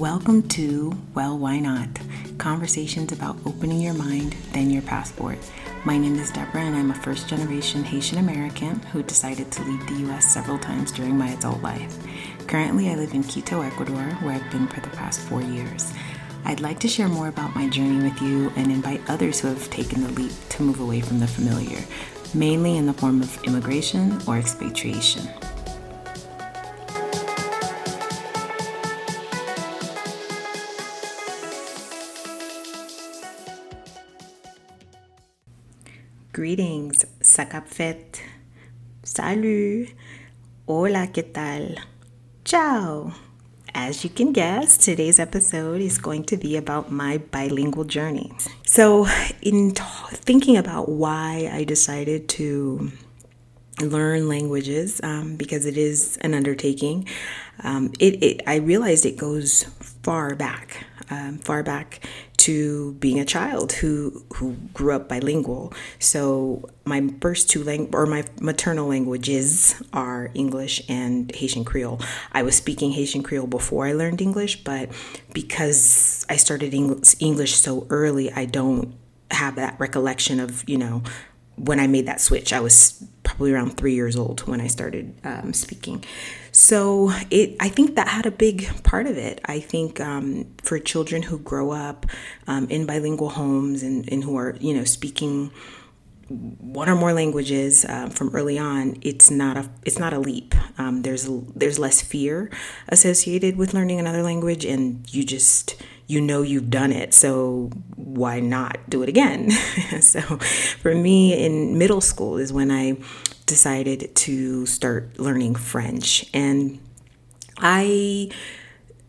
Welcome to Well, Why Not? Conversations about opening your mind, then your passport. My name is Deborah, and I'm a first generation Haitian American who decided to leave the US several times during my adult life. Currently, I live in Quito, Ecuador, where I've been for the past four years. I'd like to share more about my journey with you and invite others who have taken the leap to move away from the familiar, mainly in the form of immigration or expatriation. Greetings, Sakapfet. Salut. Hola, ¿qué tal? Ciao. As you can guess, today's episode is going to be about my bilingual journey. So, in t- thinking about why I decided to learn languages, um, because it is an undertaking, um, it, it, I realized it goes far back, um, far back to being a child who who grew up bilingual. So my first two lang or my maternal languages are English and Haitian Creole. I was speaking Haitian Creole before I learned English, but because I started English so early, I don't have that recollection of you know when I made that switch. I was probably around three years old when I started um, speaking. So it, I think that had a big part of it. I think um, for children who grow up um, in bilingual homes and, and who are, you know, speaking one or more languages uh, from early on, it's not a it's not a leap. Um, there's there's less fear associated with learning another language, and you just you know you've done it, so why not do it again? so for me, in middle school is when I decided to start learning French. And I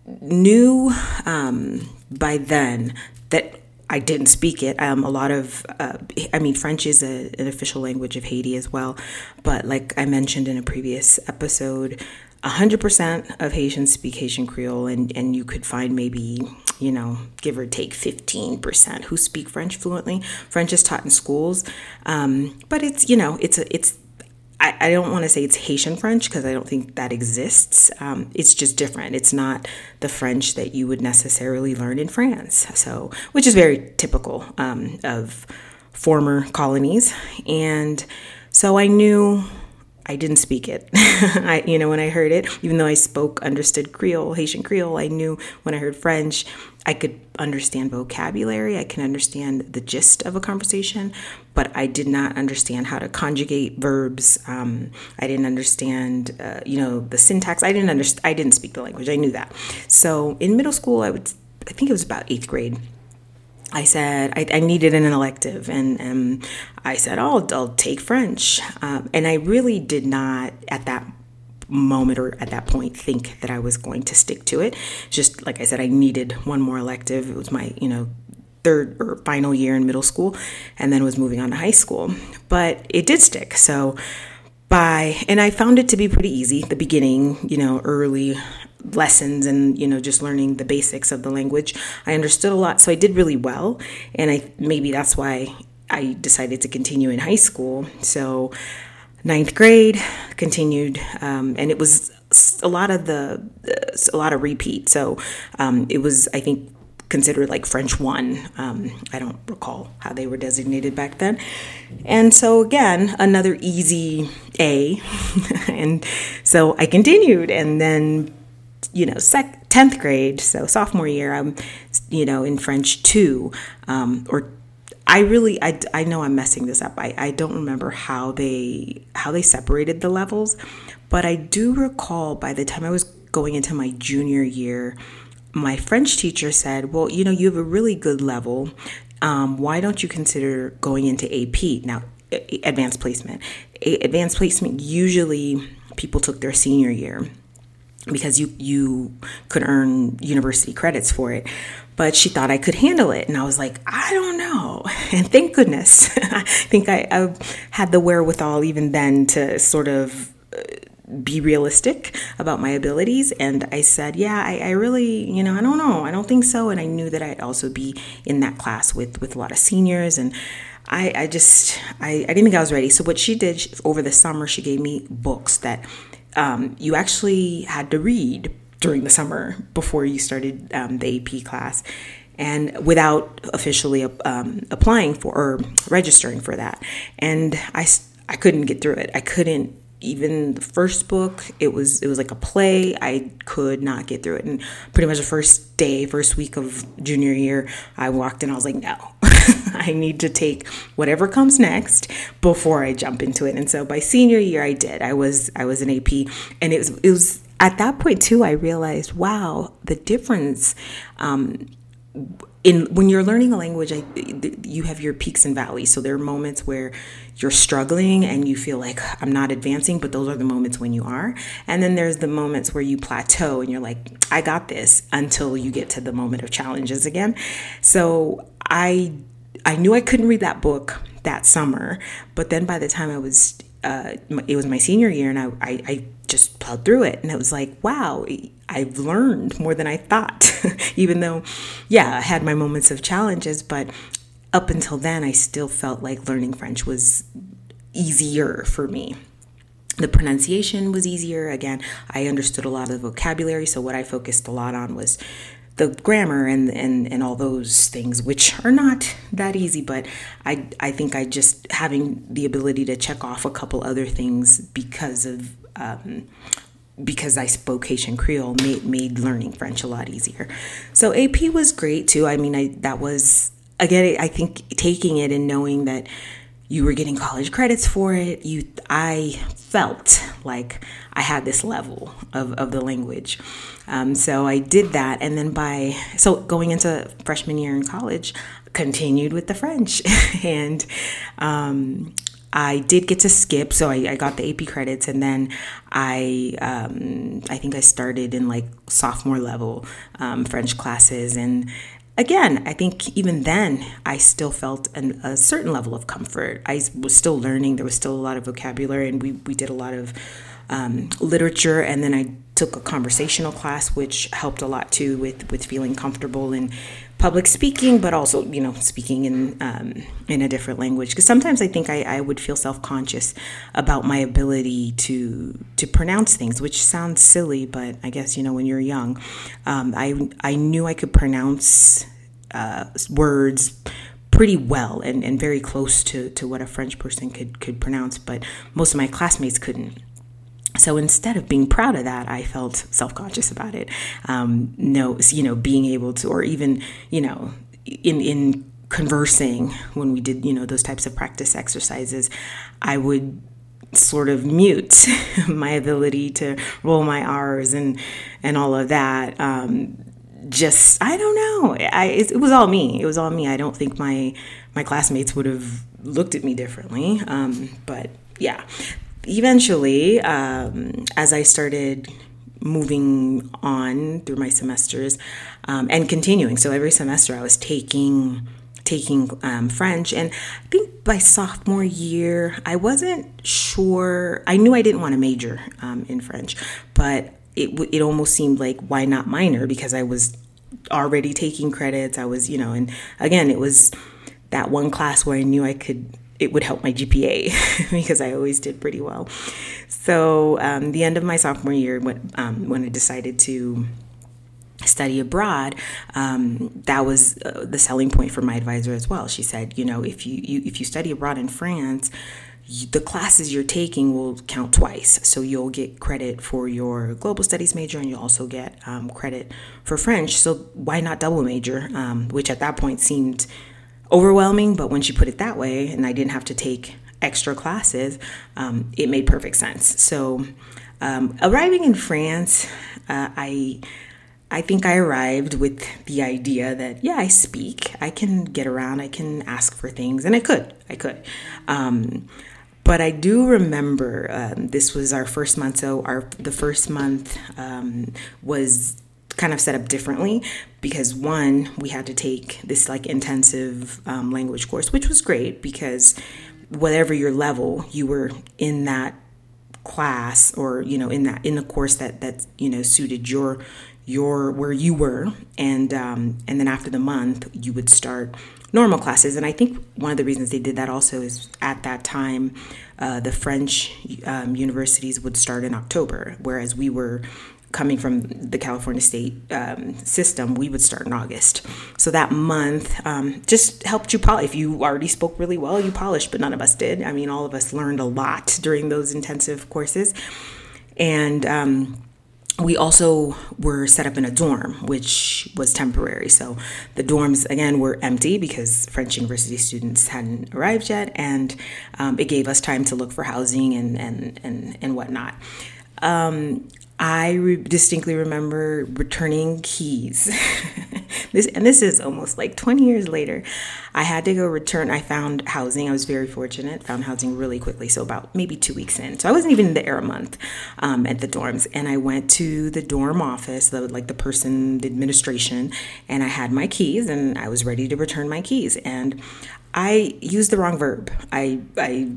knew um, by then that I didn't speak it. Um, a lot of, uh, I mean, French is a, an official language of Haiti as well. But like I mentioned in a previous episode, 100% of Haitians speak Haitian Creole, and, and you could find maybe, you know, give or take 15% who speak French fluently. French is taught in schools, um, but it's, you know, it's a, it's I, don't want to say it's Haitian French because I don't think that exists. Um, it's just different. It's not the French that you would necessarily learn in France. So, which is very typical um, of former colonies. And so I knew I didn't speak it. I, you know, when I heard it, even though I spoke, understood Creole, Haitian Creole, I knew when I heard French, I could understand vocabulary, I can understand the gist of a conversation, but I did not understand how to conjugate verbs. Um, I didn't understand, uh, you know, the syntax. I didn't understand. I didn't speak the language. I knew that. So in middle school, I would, I think it was about eighth grade. I said I, I needed an elective, and um, I said, "Oh, I'll, I'll take French." Um, and I really did not at that moment or at that point think that I was going to stick to it. Just like I said, I needed one more elective. It was my, you know, third or final year in middle school and then was moving on to high school. But it did stick. So by and I found it to be pretty easy. The beginning, you know, early lessons and you know just learning the basics of the language. I understood a lot, so I did really well. And I maybe that's why I decided to continue in high school. So ninth grade continued um, and it was a lot of the a lot of repeat so um, it was i think considered like french one um, i don't recall how they were designated back then and so again another easy a and so i continued and then you know sec- 10th grade so sophomore year i'm you know in french two um, or I really I, I know I'm messing this up. I, I don't remember how they how they separated the levels, but I do recall by the time I was going into my junior year, my French teacher said, "Well, you know, you have a really good level. Um, why don't you consider going into AP now? Advanced placement. Advanced placement usually people took their senior year." Because you you could earn university credits for it. But she thought I could handle it. And I was like I don't know. And thank goodness. I think I, I, had the wherewithal even then to sort of uh, be realistic about my abilities. And I said yeah I, I really you know I don't know. I don't think so. And I knew that I'd also be in that class with with a lot of seniors. And I, I just I, I didn't think I was ready. So what she did over the summer she gave me books that um, you actually had to read during the summer before you started um, the AP class and without officially um, applying for or registering for that. And I, I couldn't get through it. I couldn't even the first book it was it was like a play. I could not get through it. And pretty much the first day first week of junior year i walked in i was like no i need to take whatever comes next before i jump into it. And so by senior year i did. I was i was an ap and it was it was at that point too i realized wow the difference um, in when you're learning a language I, you have your peaks and valleys. So there are moments where you're struggling and you feel like i'm not advancing but those are the moments when you are. And then there's the moments where you plateau and you're like i got this until you get to the moment of challenges again. So i i knew i couldn't read that book that summer but then by the time i was uh, it was my senior year and I, I, I just plowed through it and it was like wow I've learned more than I thought, even though, yeah, I had my moments of challenges, but up until then, I still felt like learning French was easier for me. The pronunciation was easier. Again, I understood a lot of the vocabulary, so what I focused a lot on was the grammar and, and, and all those things, which are not that easy, but I, I think I just having the ability to check off a couple other things because of um, because I spoke Haitian Creole made, made learning French a lot easier. So AP was great too. I mean, I that was again I think taking it and knowing that you were getting college credits for it, you I felt like I had this level of, of the language. Um, so I did that and then by so going into freshman year in college, continued with the French and um, I did get to skip, so I, I got the AP credits, and then I um, I think I started in like sophomore level um, French classes, and again, I think even then I still felt an, a certain level of comfort. I was still learning; there was still a lot of vocabulary, and we we did a lot of um, literature, and then I took a conversational class, which helped a lot too with with feeling comfortable in public speaking, but also you know speaking in um, in a different language. Because sometimes I think I, I would feel self conscious about my ability to to pronounce things, which sounds silly, but I guess you know when you're young, um, I I knew I could pronounce uh, words pretty well and, and very close to, to what a French person could could pronounce, but most of my classmates couldn't. So instead of being proud of that, I felt self conscious about it. Um, no, you know, being able to, or even, you know, in in conversing when we did, you know, those types of practice exercises, I would sort of mute my ability to roll my R's and and all of that. Um, just I don't know. I it, it, was all me. It was all me. I don't think my my classmates would have looked at me differently. Um, but yeah, eventually, um, as I started moving on through my semesters um, and continuing, so every semester I was taking taking um, French, and I think by sophomore year I wasn't sure. I knew I didn't want to major um, in French, but it it almost seemed like why not minor because I was already taking credits. I was, you know, and again, it was that one class where I knew I could it would help my GPA because I always did pretty well. So um, the end of my sophomore year, when um, when I decided to study abroad, um, that was uh, the selling point for my advisor as well. She said, you know, if you, you if you study abroad in France, the classes you're taking will count twice. So you'll get credit for your global studies major and you'll also get um, credit for French. So why not double major? Um, which at that point seemed overwhelming, but when she put it that way, and I didn't have to take extra classes, um, it made perfect sense. So, um, arriving in France, uh, I I think I arrived with the idea that yeah, I speak, I can get around, I can ask for things, and I could, I could. Um, but I do remember um, this was our first month. So our the first month um, was kind of set up differently because one we had to take this like intensive um, language course which was great because whatever your level you were in that class or you know in that in the course that that you know suited your your where you were. And um, and then after the month you would start normal classes. And i think one of the reasons they did that also is at that time uh, the french um, universities would start in october whereas we were coming from the California state um, system, we would start in August. So that month um, just helped you polish. If you already spoke really well, you polished, but none of us did. I mean, all of us learned a lot during those intensive courses. And um, we also were set up in a dorm, which was temporary. So the dorms, again, were empty because French university students hadn't arrived yet. And um, it gave us time to look for housing and, and, and, and whatnot. Um, I re- distinctly remember returning keys. this and this is almost like 20 years later. I had to go return. I found housing. I was very fortunate. Found housing really quickly. So about maybe two weeks in. So I wasn't even in the air a month um, at the dorms. And I went to the dorm office, the, like the person, the administration, and I had my keys and I was ready to return my keys. And I used the wrong verb. I I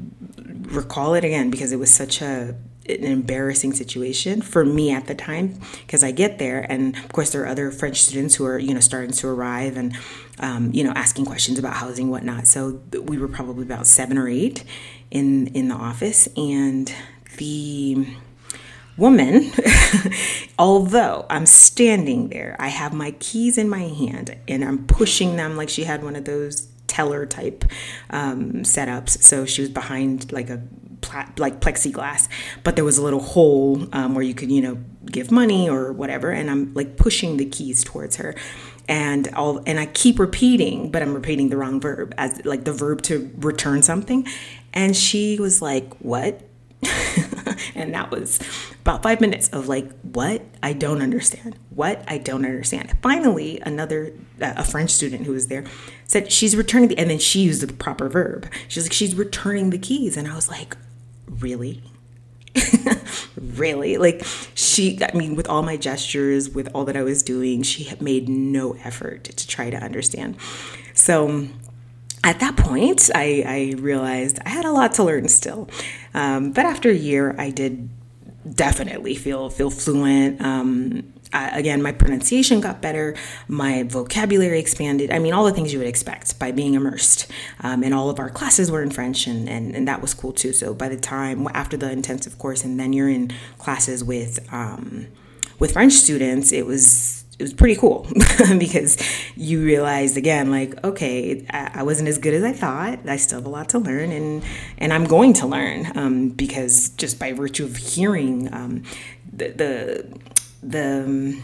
recall it again because it was such a an embarrassing situation for me at the time because I get there and of course there are other French students who are you know starting to arrive and um, you know asking questions about housing whatnot. So we were probably about seven or eight in in the office. And the woman although I'm standing there I have my keys in my hand and I'm pushing them like she had one of those teller type um, setups. So she was behind like a like plexiglass, but there was a little hole um, where you could, you know, give money or whatever. And I'm like pushing the keys towards her, and all, and I keep repeating, but I'm repeating the wrong verb as like the verb to return something. And she was like, "What?" and that was about five minutes of like, "What? I don't understand. What? I don't understand." Finally, another uh, a French student who was there said she's returning the, and then she used the proper verb. She's like, "She's returning the keys," and I was like, really? really? Like, she, I mean, with all my gestures, with all that I was doing, she had made no effort to try to understand. So, at that point, I, I realized I had a lot to learn still. Um, but after a year, I did definitely feel feel fluent. Um, again, my pronunciation got better, my vocabulary expanded. I mean, all the things you would expect by being immersed. Um, and all of our classes were in French, and, and, and that was cool too. So by the time after the intensive course, and then you're in classes with um, with French students, it was it was pretty cool because you realized again like okay I, wasn't as good as i thought i still have a lot to learn and and i'm going to learn um, because just by virtue of hearing um, the, the the um,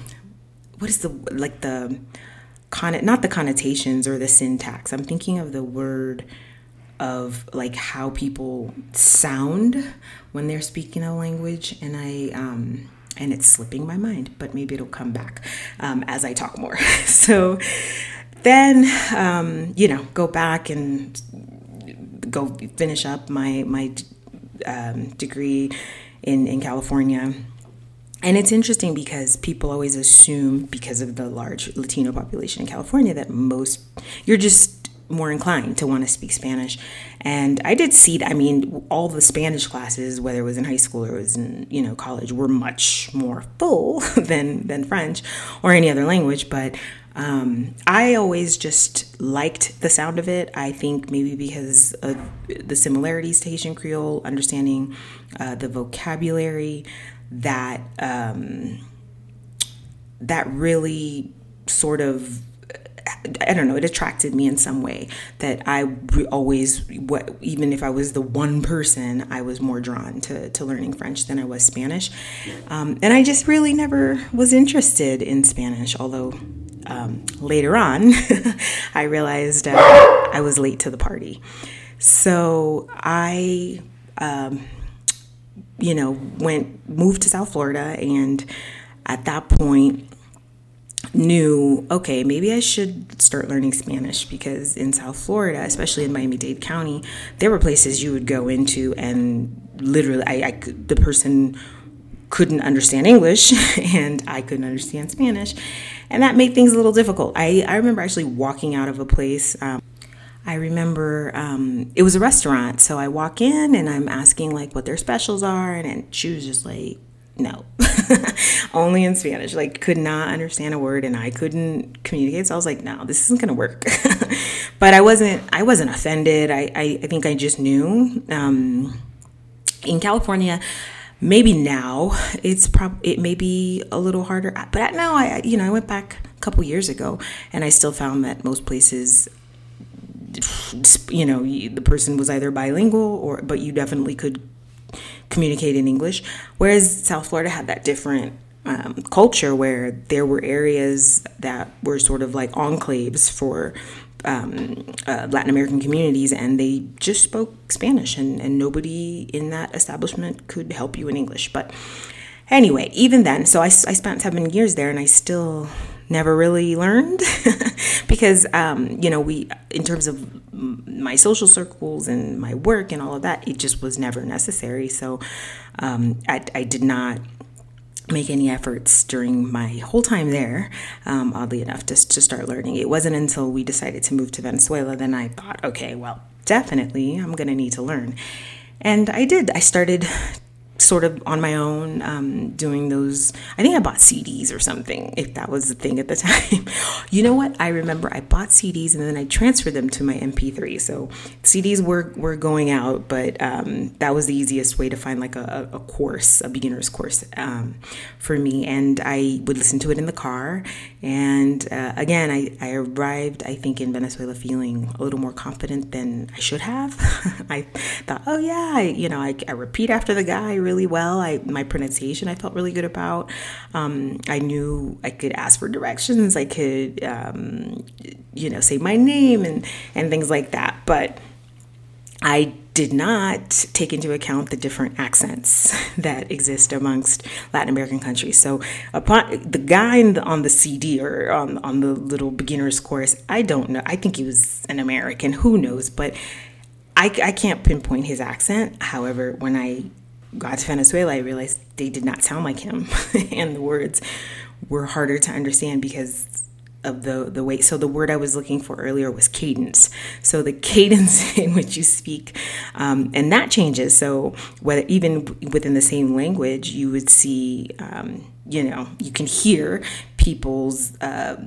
what is the like the con not the connotations or the syntax. I'm thinking of the word of like how people sound when they're speaking a language, and I um, and it's slipping my mind, but maybe it'll come back um, as I talk more. so then um, you know go back and go finish up my my um, degree in in California and it's interesting because people always assume, because of the large Latino population in California, that most, you're just more inclined to want to speak Spanish. And I did see, that. I mean, all the Spanish classes, whether it was in high school or it was in, you know, college, were much more full than, than French or any other language. But um, I always just liked the sound of it. I think maybe because of the similarities to Haitian Creole, understanding uh, the vocabulary, that um, that really sort of I don't know, it attracted me in some way that I always, what, even if I was the one person, I was more drawn to, to learning French than I was Spanish. Um, and I just really never was interested in Spanish, although um, later on I realized uh, I was late to the party. So I um, you know, went moved to South Florida and at that point knew, okay, maybe I should start learning Spanish because in South Florida, especially in Miami-Dade County, there were places you would go into and literally I, I the person couldn't understand English and I couldn't understand Spanish. And that made things a little difficult. I, I remember actually walking out of a place um, I remember um, it was a restaurant, so I walk in and I'm asking like what their specials are, and, and she was just like, no, only in Spanish. Like, could not understand a word, and I couldn't communicate. So I was like, no, this isn't gonna work. but I wasn't. I wasn't offended. I. I, I think I just knew. Um, in California, maybe now it's prob it may be a little harder but now i you know i went back a couple years ago and i still found that most places you know the person was either bilingual or but you definitely could communicate in english whereas south florida had that different um, culture where there were areas that were sort of like enclaves for um, uh, Latin American communities, and they just spoke Spanish, and, and nobody in that establishment could help you in English. But anyway, even then, so I, I spent seven years there, and I still never really learned because um, you know we in terms of my social circles and my work and all of that it just was never necessary so um, I, I did not make any efforts during my whole time there, um, oddly enough, just to start learning. It wasn't until we decided to move to Venezuela then I thought, okay, well, definitely I'm going to need to learn. And I did. I started sort of on my own um, doing those. I think I bought CDs or something, if that was the thing at the time. you know what? I remember I bought CDs and then I transferred them to my MP3. So CDs were, were going out, but um, that was the easiest way to find like a, a course, a beginner's course um, for me. And I would listen to it in the car. And uh, again, I, I arrived, I think, in Venezuela feeling a little more confident than I should have. I thought, oh yeah, I, you know, I, I repeat after the guy really well. I my pronunciation I felt really good about. Um, I knew I could ask for directions. I could um, you know say my name and and things like that. But I did not take into account the different accents that exist amongst Latin American countries. So, upon the guy the, on the CD or on on the little beginner's course, I don't know. I think he was an American. Who knows? But I, I can't pinpoint his accent. However, when I got to Venezuela, I realized they did not sound like him, and the words were harder to understand because of the the way. So the word I was looking for earlier was cadence. So the cadence in which you speak, um, and that changes. So whether even within the same language, you would see, um, you know, you can hear people's. Uh,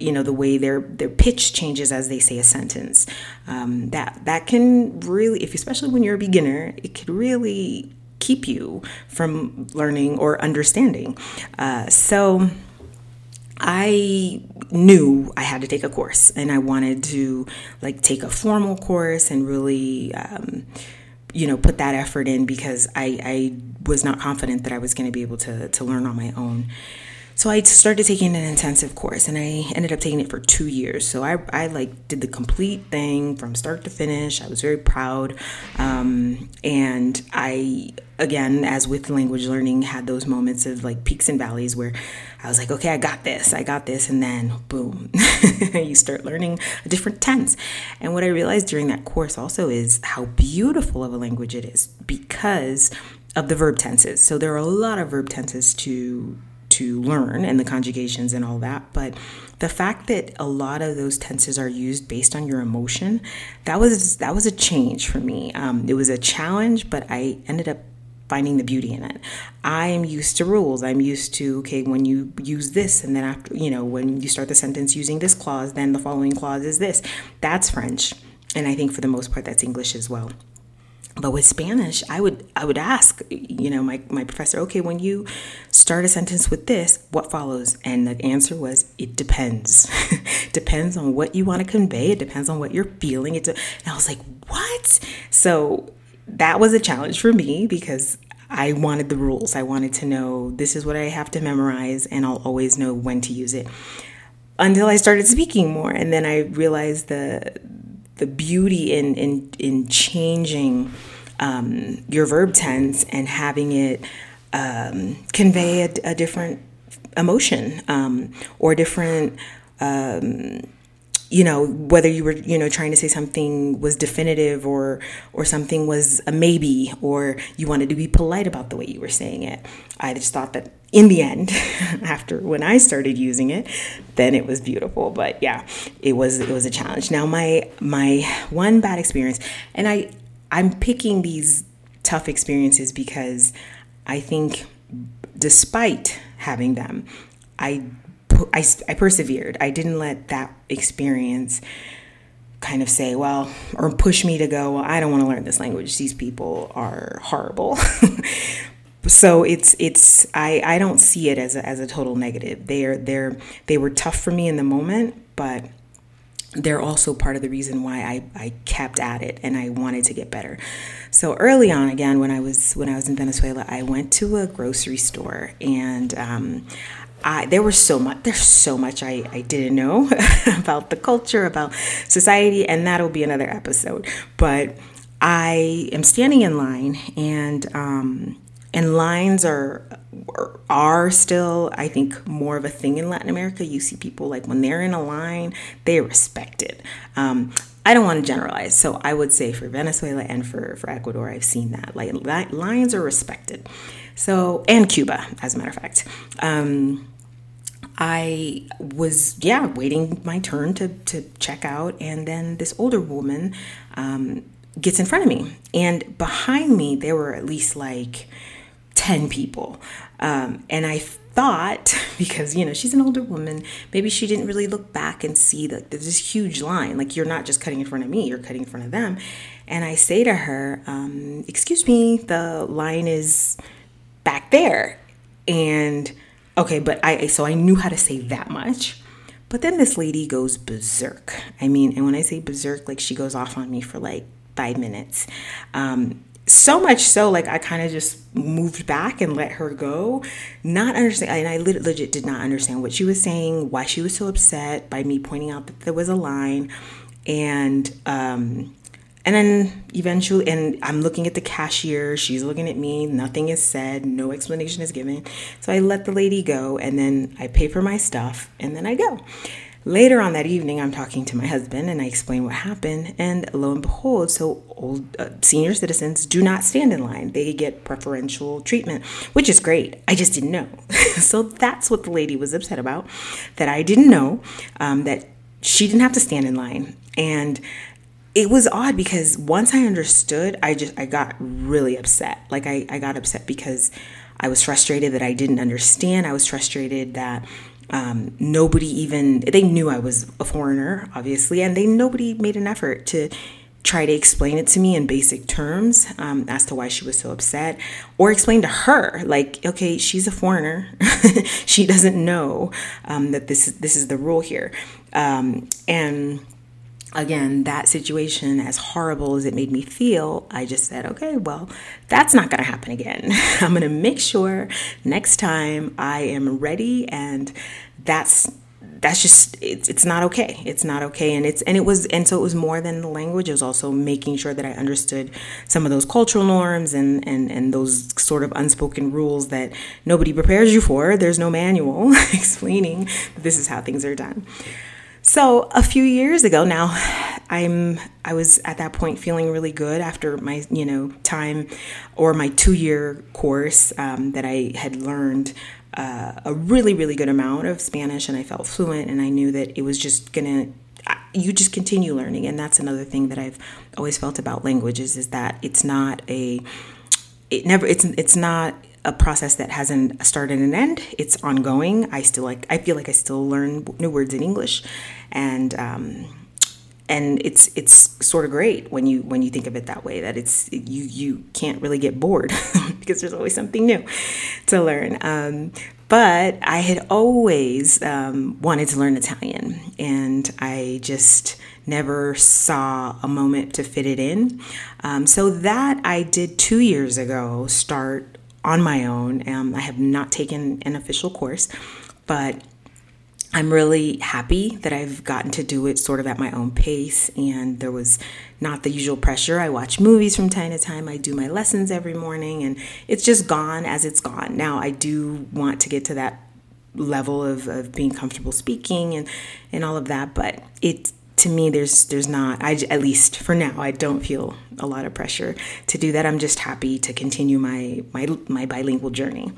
you know the way their their pitch changes as they say a sentence um, that that can really if especially when you're a beginner it could really keep you from learning or understanding. Uh, so I knew I had to take a course and I wanted to like take a formal course and really, um, you know, put that effort in because I, I was not confident that I was going to be able to, to learn on my own. So I started taking an intensive course and I ended up taking it for two years. So I, I like did the complete thing from start to finish. I was very proud. Um, and I, again, as with language learning, had those moments of like peaks and valleys where I was like, okay, I got this, I got this. And then boom, you start learning a different tense. And what I realized during that course also is how beautiful of a language it is because of the verb tenses. So there are a lot of verb tenses to to learn and the conjugations and all that. But the fact that a lot of those tenses are used based on your emotion, that was that was a change for me. Um, it was a challenge, but I ended up finding the beauty in it. I am used to rules. I'm used to okay, when you use this, and then after you know when you start the sentence using this clause, then the following clause is this. That's French, and I think for the most part that's English as well but with spanish i would i would ask you know my, my professor okay when you start a sentence with this what follows? And the answer was it depends. Depends on what you want to convey. It depends on what you're feeling. It and i was like what? So that was a challenge for me because i wanted the rules. I wanted to know this is what i have to memorize and i'll always know when to use it. Until i started speaking more and then i realized the the beauty in in in changing um, your verb tense and having it um, convey a, a, different emotion um, or different um, you know whether you were you know trying to say something was definitive or or something was a maybe or you wanted to be polite about the way you were saying it. I just thought that in the end after when i started using it then it was beautiful. But yeah it was it was a challenge. Now my my one bad experience and i i'm picking these tough experiences because i think despite having them i I, I persevered. I didn't let that experience kind of say, well, or push me to go, well, I don't want to learn this language. These people are horrible. so it's it's I, I don't see it as a, as a total negative. They're they're they were tough for me in the moment, but they're also part of the reason why I, I kept at it and I wanted to get better. So early on, again, when I was when I was in Venezuela, I went to a grocery store and um, I, there was so much there's so much I, I didn't know about the culture about society and that'll be another episode. But i am standing in line and um, and lines are are still i think more of a thing in latin america. You see people like when they're in a line they respect it. Um, i don't want to generalize so i would say for venezuela and for, for ecuador i've seen that like lines are respected. So and cuba as a matter of fact. Um, I was, yeah, waiting my turn to, to check out. And then this older woman um, gets in front of me. And behind me, there were at least like 10 people. Um, and I thought, because, you know, she's an older woman, maybe she didn't really look back and see that there's this huge line. Like, you're not just cutting in front of me, you're cutting in front of them. And I say to her, um, Excuse me, the line is back there. And Okay, but I so I knew how to say that much. But then this lady goes berserk. I mean, and when I say berserk, like she goes off on me for like five minutes. Um, so much so, like I kind of just moved back and let her go, not understand. And I legit did not understand what she was saying, why she was so upset by me pointing out that there was a line, and um, and then eventually, and I'm looking at the cashier, she's looking at me, nothing is said, no explanation is given. So I let the lady go, and then I pay for my stuff, and then I go. Later on that evening, I'm talking to my husband and I explain what happened. And lo and behold, so old uh, senior citizens do not stand in line. They get preferential treatment, which is great. I just didn't know. so that's what the lady was upset about that I didn't know, um, that she didn't have to stand in line. And it was odd because once I understood, I just I got really upset. Like I, I got upset because I was frustrated that I didn't understand. I was frustrated that um, nobody even they knew I was a foreigner, obviously, and they nobody made an effort to try to explain it to me in basic terms um, as to why she was so upset or explain to her like okay she's a foreigner she doesn't know um, that this is this is the rule here um, and again, that situation, as horrible as it made me feel, I just said, okay, well, that's not going to happen again. I'm going to make sure next time I am ready and that's that's just it's, it's not okay. It's not okay and it's and it was and so it was more than the language. It was also making sure that i understood some of those cultural norms and and and those sort of unspoken rules that nobody prepares you for. There's no manual explaining this is how things are done so a few years ago now, I'm I was at that point feeling really good after my you know time or my two year course um, that I had learned uh, a really really good amount of Spanish and I felt fluent and I knew that it was just gonna you just continue learning. And that's another thing that I've always felt about languages is that it's not a it never it's it's not a process that hasn't started and end. It's ongoing. I still like. I feel like I still learn new words in English, and um, and it's it's sort of great when you when you think of it that way. That it's you you can't really get bored because there's always something new to learn. Um, but I had always um, wanted to learn Italian, and I just never saw a moment to fit it in. Um, so that I did two years ago start on my own. Um, I have not taken an official course, but I'm really happy that I've gotten to do it sort of at my own pace, and there was not the usual pressure. I watch movies from time to time, I do my lessons every morning, and it's just gone as it's gone. Now, I do want to get to that level of, of being comfortable speaking and, and all of that, but it to me there's there's not I at least for now I don't feel a lot of pressure to do that. I'm just happy to continue my my my bilingual journey.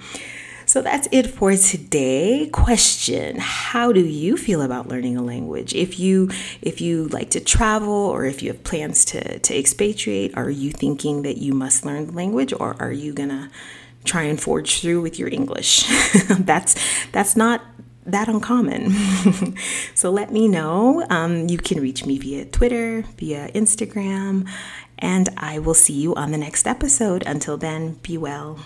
So that's it for today. Question: How do you feel about learning a language? If you if you like to travel or if you have plans to to expatriate, are you thinking that you must learn the language or are you gonna try and forge through with your English? that's that's not that uncommon. so let me know. Um, you can reach me via Twitter, via Instagram, and I will see you on the next episode. Until then, be well.